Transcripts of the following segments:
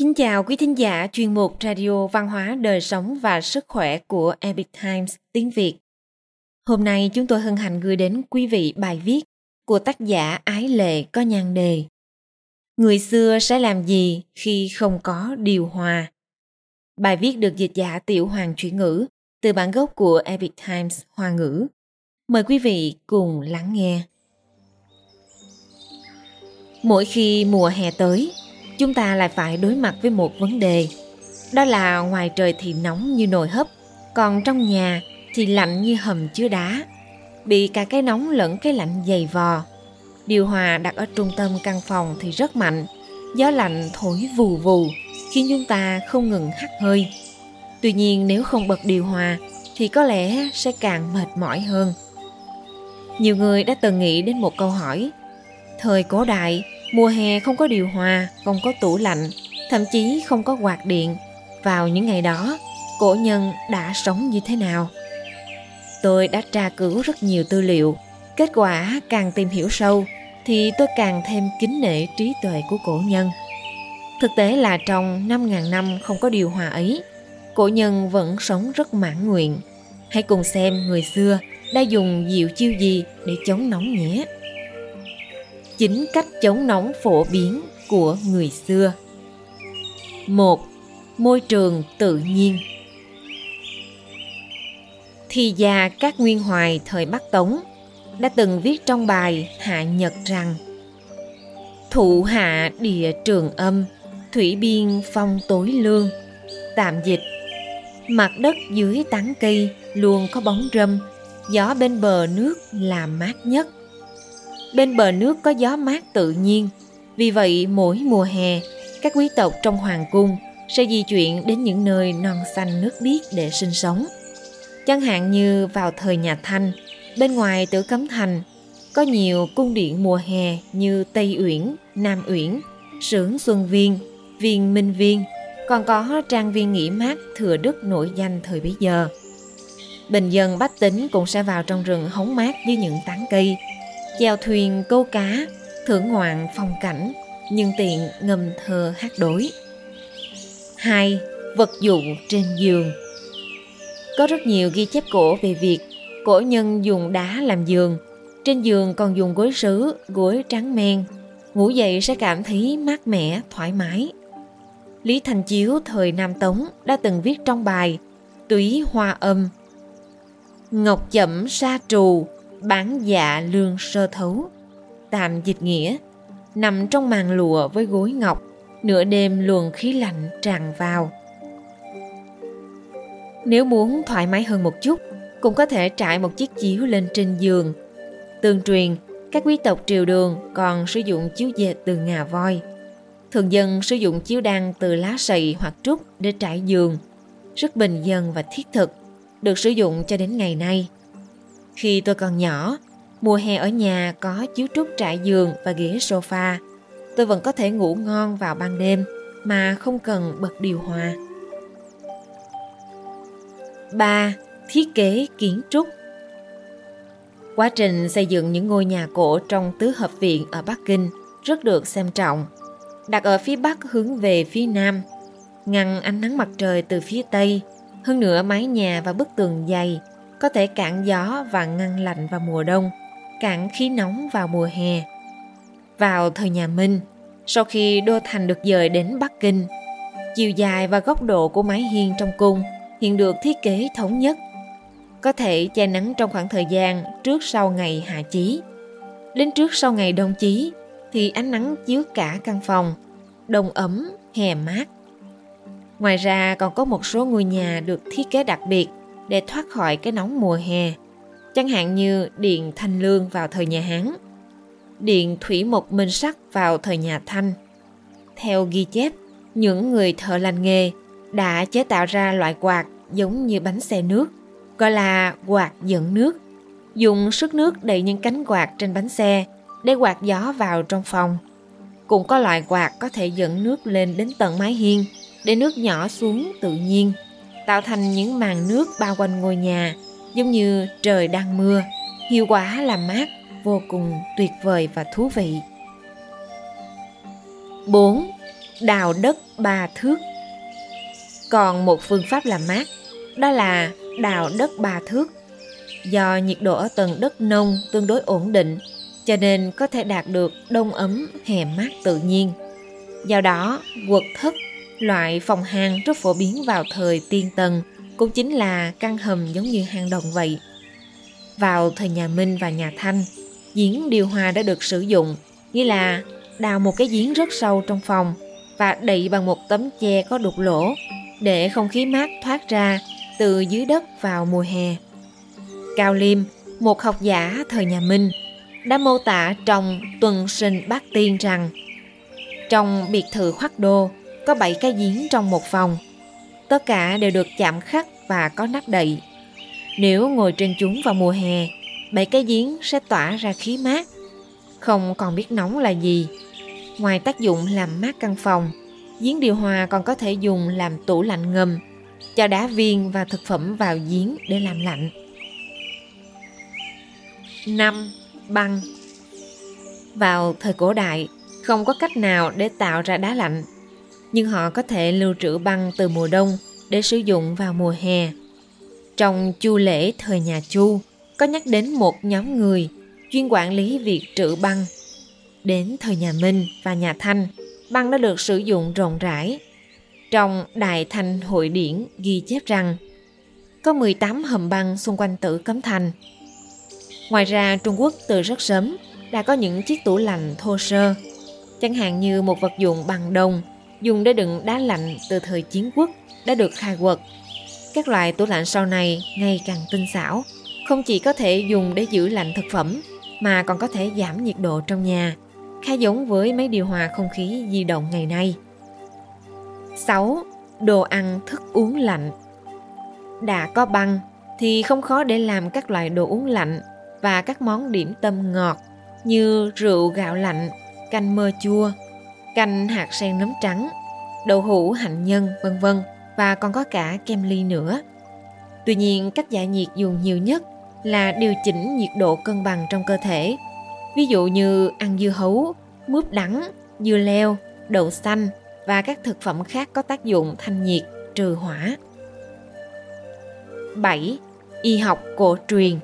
Kính chào quý thính giả chuyên mục Radio Văn hóa Đời sống và Sức khỏe của Epic Times tiếng Việt. Hôm nay chúng tôi hân hạnh gửi đến quý vị bài viết của tác giả Ái Lệ có nhan đề Người xưa sẽ làm gì khi không có điều hòa? Bài viết được dịch giả Tiểu Hoàng chuyển ngữ từ bản gốc của Epic Times Hoa ngữ. Mời quý vị cùng lắng nghe. Mỗi khi mùa hè tới, chúng ta lại phải đối mặt với một vấn đề. Đó là ngoài trời thì nóng như nồi hấp, còn trong nhà thì lạnh như hầm chứa đá. Bị cả cái nóng lẫn cái lạnh dày vò. Điều hòa đặt ở trung tâm căn phòng thì rất mạnh. Gió lạnh thổi vù vù, khiến chúng ta không ngừng hắt hơi. Tuy nhiên nếu không bật điều hòa thì có lẽ sẽ càng mệt mỏi hơn. Nhiều người đã từng nghĩ đến một câu hỏi. Thời cổ đại, Mùa hè không có điều hòa, không có tủ lạnh, thậm chí không có quạt điện. Vào những ngày đó, cổ nhân đã sống như thế nào? Tôi đã tra cứu rất nhiều tư liệu. Kết quả càng tìm hiểu sâu thì tôi càng thêm kính nể trí tuệ của cổ nhân. Thực tế là trong 5.000 năm không có điều hòa ấy, cổ nhân vẫn sống rất mãn nguyện. Hãy cùng xem người xưa đã dùng diệu chiêu gì để chống nóng nhé chính cách chống nóng phổ biến của người xưa. một Môi trường tự nhiên. Thi gia các nguyên hoài thời Bắc Tống đã từng viết trong bài Hạ Nhật rằng Thụ hạ địa trường âm, thủy biên phong tối lương, tạm dịch. Mặt đất dưới tán cây luôn có bóng râm, gió bên bờ nước là mát nhất bên bờ nước có gió mát tự nhiên. Vì vậy, mỗi mùa hè, các quý tộc trong hoàng cung sẽ di chuyển đến những nơi non xanh nước biếc để sinh sống. Chẳng hạn như vào thời nhà Thanh, bên ngoài Tử Cấm Thành có nhiều cung điện mùa hè như Tây Uyển, Nam Uyển, Sưởng Xuân Viên, Viên Minh Viên, còn có trang viên nghỉ mát Thừa Đức nổi danh thời bấy giờ. Bình dân bách tính cũng sẽ vào trong rừng hóng mát dưới những tán cây, chèo thuyền câu cá, thưởng ngoạn phong cảnh, nhưng tiện ngâm thơ hát đối. hai Vật dụng trên giường Có rất nhiều ghi chép cổ về việc cổ nhân dùng đá làm giường, trên giường còn dùng gối sứ, gối trắng men, ngủ dậy sẽ cảm thấy mát mẻ, thoải mái. Lý Thành Chiếu thời Nam Tống đã từng viết trong bài Túy Hoa Âm Ngọc chậm sa trù, bán dạ lương sơ thấu. Tạm dịch nghĩa nằm trong màn lụa với gối ngọc, nửa đêm luồng khí lạnh tràn vào. Nếu muốn thoải mái hơn một chút, cũng có thể trải một chiếc chiếu lên trên giường. Tương truyền, các quý tộc triều đường còn sử dụng chiếu dệt từ ngà voi. Thường dân sử dụng chiếu đan từ lá sậy hoặc trúc để trải giường. Rất bình dân và thiết thực, được sử dụng cho đến ngày nay khi tôi còn nhỏ, mùa hè ở nhà có chiếu trúc trải giường và ghế sofa. Tôi vẫn có thể ngủ ngon vào ban đêm mà không cần bật điều hòa. 3. Thiết kế kiến trúc Quá trình xây dựng những ngôi nhà cổ trong tứ hợp viện ở Bắc Kinh rất được xem trọng. Đặt ở phía bắc hướng về phía nam, ngăn ánh nắng mặt trời từ phía tây, hơn nữa mái nhà và bức tường dày có thể cản gió và ngăn lạnh vào mùa đông, cản khí nóng vào mùa hè. Vào thời nhà Minh, sau khi đô thành được dời đến Bắc Kinh, chiều dài và góc độ của mái hiên trong cung hiện được thiết kế thống nhất, có thể che nắng trong khoảng thời gian trước sau ngày hạ chí. Đến trước sau ngày đông chí thì ánh nắng chiếu cả căn phòng, đông ấm, hè mát. Ngoài ra còn có một số ngôi nhà được thiết kế đặc biệt để thoát khỏi cái nóng mùa hè, chẳng hạn như điện Thanh Lương vào thời nhà Hán, điện Thủy Mộc Minh Sắc vào thời nhà Thanh. Theo ghi chép, những người thợ lành nghề đã chế tạo ra loại quạt giống như bánh xe nước, gọi là quạt dẫn nước, dùng sức nước đẩy những cánh quạt trên bánh xe để quạt gió vào trong phòng. Cũng có loại quạt có thể dẫn nước lên đến tận mái hiên để nước nhỏ xuống tự nhiên tạo thành những màn nước bao quanh ngôi nhà, giống như trời đang mưa, hiệu quả làm mát, vô cùng tuyệt vời và thú vị. 4. đào đất ba thước. Còn một phương pháp làm mát, đó là đào đất ba thước. Do nhiệt độ ở tầng đất nông tương đối ổn định, cho nên có thể đạt được đông ấm hè mát tự nhiên. Do đó, quật thất, loại phòng hang rất phổ biến vào thời tiên tần, cũng chính là căn hầm giống như hang động vậy. Vào thời nhà Minh và nhà Thanh, giếng điều hòa đã được sử dụng, nghĩa là đào một cái giếng rất sâu trong phòng và đậy bằng một tấm che có đục lỗ để không khí mát thoát ra từ dưới đất vào mùa hè. Cao Liêm, một học giả thời nhà Minh, đã mô tả trong Tuần Sinh Bát Tiên rằng trong biệt thự Hoắc Đô có 7 cái giếng trong một phòng. Tất cả đều được chạm khắc và có nắp đậy. Nếu ngồi trên chúng vào mùa hè, bảy cái giếng sẽ tỏa ra khí mát. Không còn biết nóng là gì. Ngoài tác dụng làm mát căn phòng, giếng điều hòa còn có thể dùng làm tủ lạnh ngầm, cho đá viên và thực phẩm vào giếng để làm lạnh. 5. Băng Vào thời cổ đại, không có cách nào để tạo ra đá lạnh, nhưng họ có thể lưu trữ băng từ mùa đông để sử dụng vào mùa hè. Trong chu lễ thời nhà Chu, có nhắc đến một nhóm người chuyên quản lý việc trữ băng. Đến thời nhà Minh và nhà Thanh, băng đã được sử dụng rộng rãi. Trong Đại Thanh Hội Điển ghi chép rằng có 18 hầm băng xung quanh tử Cấm Thành. Ngoài ra, Trung Quốc từ rất sớm đã có những chiếc tủ lạnh thô sơ, chẳng hạn như một vật dụng bằng đồng dùng để đựng đá lạnh từ thời chiến quốc đã được khai quật. Các loại tủ lạnh sau này ngày càng tinh xảo, không chỉ có thể dùng để giữ lạnh thực phẩm mà còn có thể giảm nhiệt độ trong nhà, khá giống với máy điều hòa không khí di động ngày nay. 6. Đồ ăn thức uống lạnh Đã có băng thì không khó để làm các loại đồ uống lạnh và các món điểm tâm ngọt như rượu gạo lạnh, canh mơ chua, canh hạt sen nấm trắng, đậu hũ hạnh nhân, vân vân và còn có cả kem ly nữa. Tuy nhiên, cách giải nhiệt dùng nhiều nhất là điều chỉnh nhiệt độ cân bằng trong cơ thể. Ví dụ như ăn dưa hấu, mướp đắng, dưa leo, đậu xanh và các thực phẩm khác có tác dụng thanh nhiệt, trừ hỏa. 7. Y học cổ truyền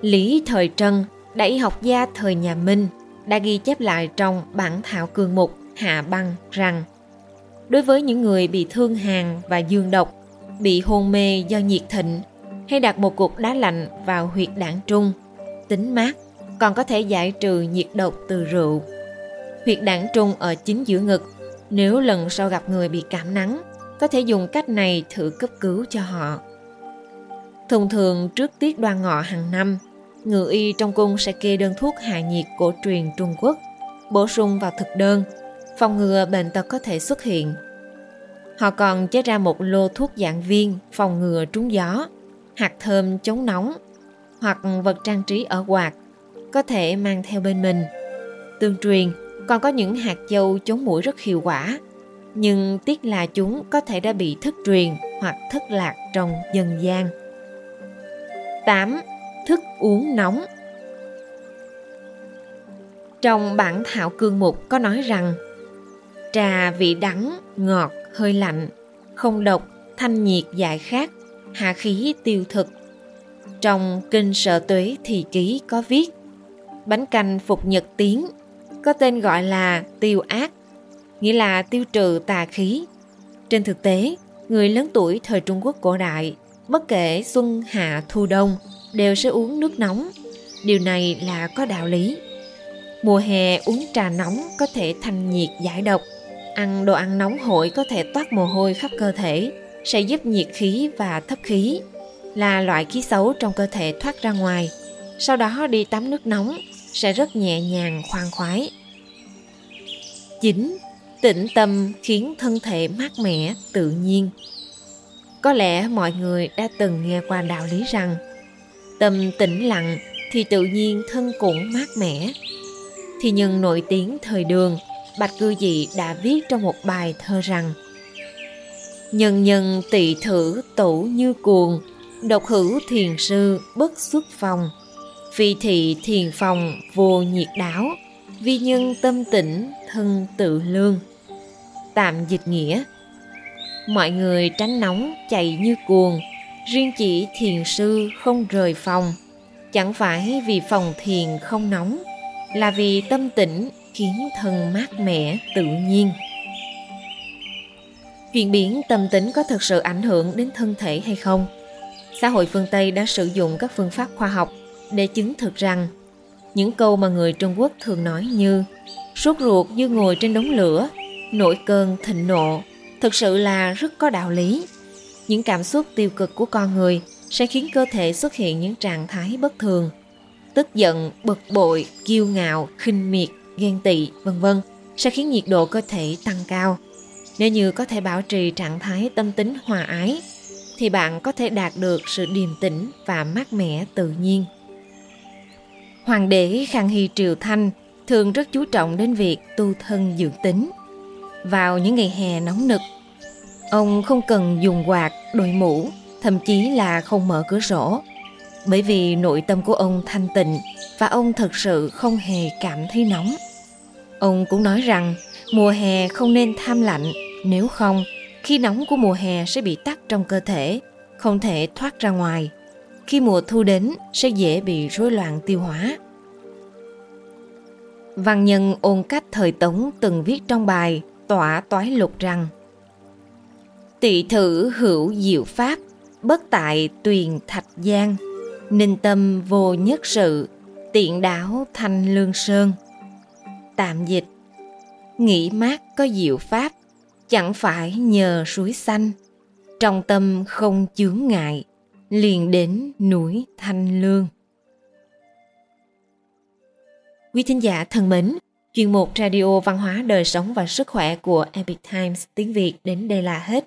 Lý Thời Trân, đại y học gia thời nhà Minh, đã ghi chép lại trong bản thảo cường mục Hạ Băng rằng đối với những người bị thương hàn và dương độc, bị hôn mê do nhiệt thịnh hay đặt một cục đá lạnh vào huyệt đảng trung, tính mát, còn có thể giải trừ nhiệt độc từ rượu. Huyệt đảng trung ở chính giữa ngực, nếu lần sau gặp người bị cảm nắng, có thể dùng cách này thử cấp cứu cho họ. Thông thường trước tiết đoan ngọ hàng năm, ngự y trong cung sẽ kê đơn thuốc hạ nhiệt cổ truyền Trung Quốc, bổ sung vào thực đơn, phòng ngừa bệnh tật có thể xuất hiện. Họ còn chế ra một lô thuốc dạng viên phòng ngừa trúng gió, hạt thơm chống nóng hoặc vật trang trí ở quạt, có thể mang theo bên mình. Tương truyền còn có những hạt châu chống mũi rất hiệu quả, nhưng tiếc là chúng có thể đã bị thất truyền hoặc thất lạc trong dân gian. 8 thức uống nóng. Trong bản thảo cương mục có nói rằng trà vị đắng, ngọt, hơi lạnh, không độc, thanh nhiệt giải khát, hạ khí tiêu thực. Trong kinh sở tuế thì ký có viết bánh canh phục nhật tiến có tên gọi là tiêu ác, nghĩa là tiêu trừ tà khí. Trên thực tế, người lớn tuổi thời Trung Quốc cổ đại, bất kể xuân hạ thu đông, đều sẽ uống nước nóng. Điều này là có đạo lý. Mùa hè uống trà nóng có thể thanh nhiệt giải độc. Ăn đồ ăn nóng hổi có thể toát mồ hôi khắp cơ thể, sẽ giúp nhiệt khí và thấp khí, là loại khí xấu trong cơ thể thoát ra ngoài. Sau đó đi tắm nước nóng sẽ rất nhẹ nhàng khoan khoái. 9. Tĩnh tâm khiến thân thể mát mẻ, tự nhiên. Có lẽ mọi người đã từng nghe qua đạo lý rằng tâm tĩnh lặng thì tự nhiên thân cũng mát mẻ. Thì nhân nổi tiếng thời đường, Bạch Cư Dị đã viết trong một bài thơ rằng Nhân nhân tỳ thử tủ như cuồng, độc hữu thiền sư bất xuất phòng, phi thị thiền phòng vô nhiệt đáo, vi nhân tâm tĩnh thân tự lương tạm dịch nghĩa mọi người tránh nóng chạy như cuồng riêng chỉ thiền sư không rời phòng. Chẳng phải vì phòng thiền không nóng, là vì tâm tĩnh khiến thân mát mẻ tự nhiên. Chuyển biến tâm tính có thực sự ảnh hưởng đến thân thể hay không? Xã hội phương tây đã sử dụng các phương pháp khoa học để chứng thực rằng, những câu mà người trung quốc thường nói như, sốt ruột như ngồi trên đống lửa, nổi cơn thịnh nộ thực sự là rất có đạo lý những cảm xúc tiêu cực của con người sẽ khiến cơ thể xuất hiện những trạng thái bất thường, tức giận, bực bội, kiêu ngạo, khinh miệt, ghen tị, vân vân, sẽ khiến nhiệt độ cơ thể tăng cao. Nếu như có thể bảo trì trạng thái tâm tính hòa ái, thì bạn có thể đạt được sự điềm tĩnh và mát mẻ tự nhiên. Hoàng đế khang hy triều thanh thường rất chú trọng đến việc tu thân dưỡng tính. Vào những ngày hè nóng nực ông không cần dùng quạt, đội mũ, thậm chí là không mở cửa sổ. Bởi vì nội tâm của ông thanh tịnh và ông thật sự không hề cảm thấy nóng. Ông cũng nói rằng mùa hè không nên tham lạnh, nếu không, khi nóng của mùa hè sẽ bị tắc trong cơ thể, không thể thoát ra ngoài. Khi mùa thu đến, sẽ dễ bị rối loạn tiêu hóa. Văn nhân ôn cách thời tống từng viết trong bài tỏa toái lục rằng tỵ thử hữu diệu pháp, bất tại tuyền thạch giang, ninh tâm vô nhất sự, tiện đảo thanh lương sơn. Tạm dịch nghĩ mát có diệu pháp, chẳng phải nhờ suối xanh. Trong tâm không chướng ngại, liền đến núi thanh lương. Quý thính giả thân mến, chuyên mục radio văn hóa đời sống và sức khỏe của epic times tiếng việt đến đây là hết